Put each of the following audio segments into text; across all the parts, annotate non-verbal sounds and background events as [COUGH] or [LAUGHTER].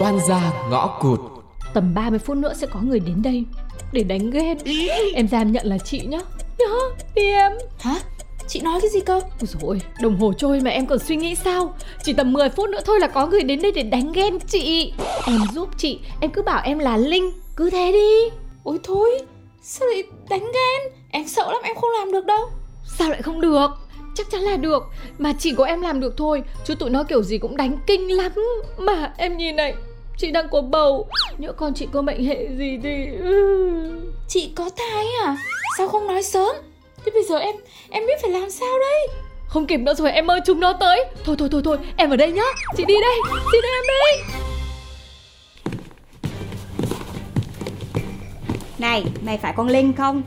Toan ra ngõ cụt. Tầm 30 phút nữa sẽ có người đến đây. Để đánh ghen. Em dám nhận là chị nhá. Nhá đi em. Hả? Chị nói cái gì cơ? Ôi dồi đồng hồ trôi mà em còn suy nghĩ sao? Chỉ tầm 10 phút nữa thôi là có người đến đây để đánh ghen chị. Em giúp chị Em cứ bảo em là Linh. Cứ thế đi. Ôi thôi Sao lại đánh ghen? Em sợ lắm em không làm được đâu. Sao lại không được? Chắc chắn là được. Mà chỉ có em làm được thôi Chứ tụi nó kiểu gì cũng đánh kinh lắm. Mà em nhìn này Chị đang có bầu. Nhỡ con chị có mệnh hệ gì thì Chị có thai à? Sao không nói sớm? Thế bây giờ em em biết phải làm sao đây? Không kịp nữa rồi em ơi chúng nó tới. Thôi thôi thôi thôi em ở đây nhá. Chị đi đây Chị đây em đi. Này mày phải con Linh không?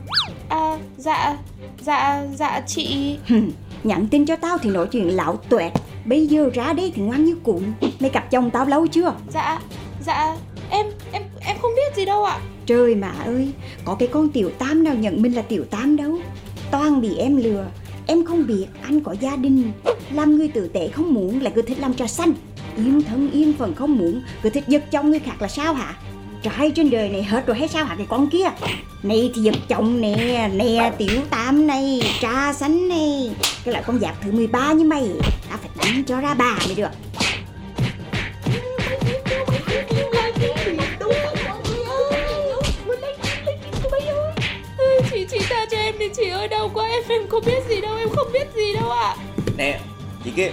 À dạ Dạ dạ chị. Nhắn tin cho tao thì nói chuyện lão tuẹt Bây giờ ra đây thì ngoan như cụm Mày gặp chồng tao lâu chưa? Dạ Dạ Em em em không biết gì đâu ạ. Trời mà ơi, Có cái con tiểu tam nào nhận mình là tiểu tam đâu. Toàn bị em lừa, Em không biết anh có gia đình. Làm người tử tế không muốn là cứ thích làm trà xanh Yên thân, yên phận không muốn, Cứ thích giật chồng người khác là sao hả? Trai trên đời này hết rồi hay sao hả cái con kia? Này thì giật chồng nè Nè tiểu tam này Trà xanh này. Cái loại con giặc thứ 13 như mày Ta phải đánh cho ra bà mới được. Em không biết gì đâu em không biết gì đâu ạ. Nè, chị kia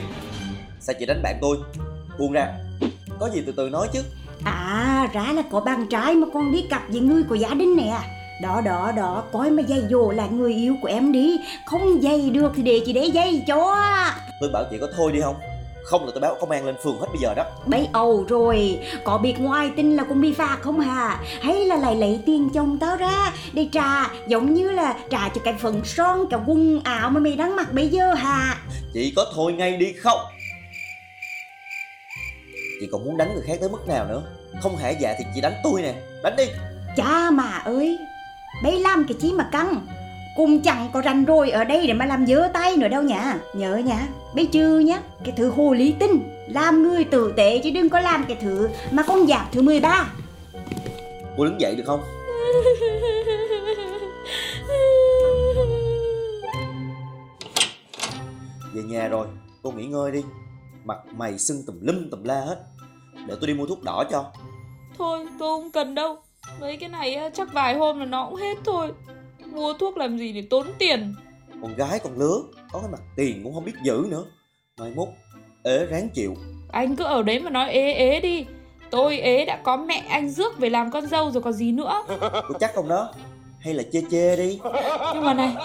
Sao chị đánh bạn tôi? Buông ra. Có gì từ từ nói chứ. À ra là có bạn trai mà con đi cặp với người của gia đình nè. Đó đó đó Coi mà dây dồ là người yêu của em đi. Không dây được thì để chị để dây cho. Tôi bảo chị có thôi đi không Không là tôi báo công an lên phường hết bây giờ đó. Bấy ầu rồi Có biết ngoài tin là cũng bị phạt không hà? Hay là lại lấy tiền chồng tao ra Để trả giống như là trả cho cái phần son Cả quần áo mà mày đang mặc bây giờ hà? Chị có thôi ngay đi không. Chị còn muốn đánh người khác tới mức nào nữa? Không hả? Dạ thì chị đánh tôi nè. Đánh đi. Cha mà ơi Bấy làm cái chí mà căng Cùng chẳng có rành rồi ở đây để mà làm dơ tay nữa đâu nha Nhớ nha Bấy chư nhá Cái thứ hồ lý tinh Làm người tử tế chứ đừng có làm cái thứ Mà con giặc thứ 13 Cô đứng dậy được không? Về nhà rồi Cô nghỉ ngơi đi. Mặt mày sưng tùm lum tùm la hết. Để tôi đi mua thuốc đỏ cho. Thôi tôi không cần đâu. Mấy cái này chắc vài hôm là nó cũng hết thôi Mua thuốc làm gì để tốn tiền? Con gái con lứa Có cái mặt tiền cũng không biết giữ nữa. Mai mốt ế ráng chịu. Anh cứ ở đấy mà nói ế ế đi. Tôi ế đã có mẹ anh rước về làm con dâu rồi có gì nữa. Cô chắc không đó. Hay là chê chê đi. Nhưng mà này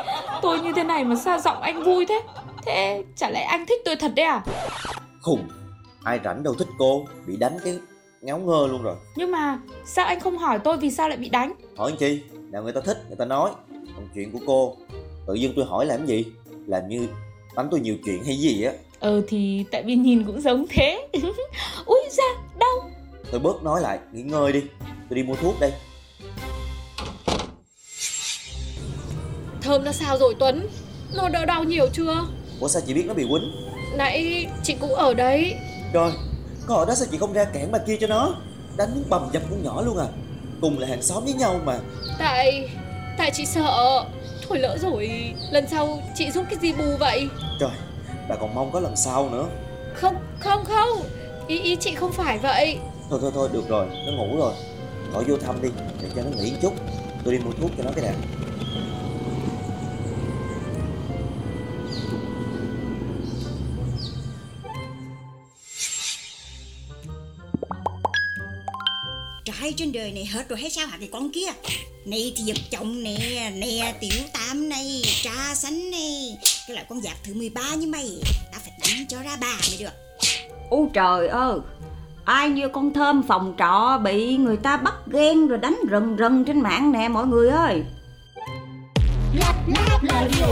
Tôi như thế này mà sao giọng anh vui thế. Thế chả lẽ anh thích tôi thật đấy à? Khùng Ai rảnh đâu thích cô Bị đánh cái ngáo ngơ luôn rồi. Nhưng mà sao anh không hỏi tôi vì sao lại bị đánh? Hỏi làm chi? Nào người ta thích người ta nói. Còn chuyện của cô Tự dưng tôi hỏi làm gì? Làm như đánh tôi nhiều chuyện hay gì á. Ờ thì tại vì nhìn cũng giống thế. [LAUGHS] Úi da đau. Tôi bớt nói lại Nghỉ ngơi đi. Tôi đi mua thuốc đây. Thơm nó sao rồi Tuấn? Nó đỡ đau nhiều chưa? Ủa sao chị biết nó bị quýnh? Nãy chị cũng ở đấy. Trời Có ở đó sao chị không ra cản bà kia cho nó? Đánh muốn bầm dập con nhỏ luôn à. Cùng là hàng xóm với nhau mà. Tại Tại chị sợ. Thôi lỡ rồi Lần sau chị giúp cái gì bù vậy? Trời Bà còn mong có lần sau nữa. Không không không. Ý ý chị không phải vậy. Thôi thôi thôi được rồi. Nó ngủ rồi. Gọi vô thăm đi Để cho nó nghỉ chút. Tôi đi mua thuốc cho nó cái nào Trai trên đời này hết rồi hay sao hả? Cái con kia. Này thì giật chồng nè Nè tiểu tam này Trà xanh này Cái loại con giặc thứ 13 như mày Ta phải đánh cho ra bà mới được. Ôi trời ơi Ai như con thơm phòng trọ bị người ta bắt ghen rồi đánh rần rần trên mạng nè mọi người ơi. Lab Lab Radio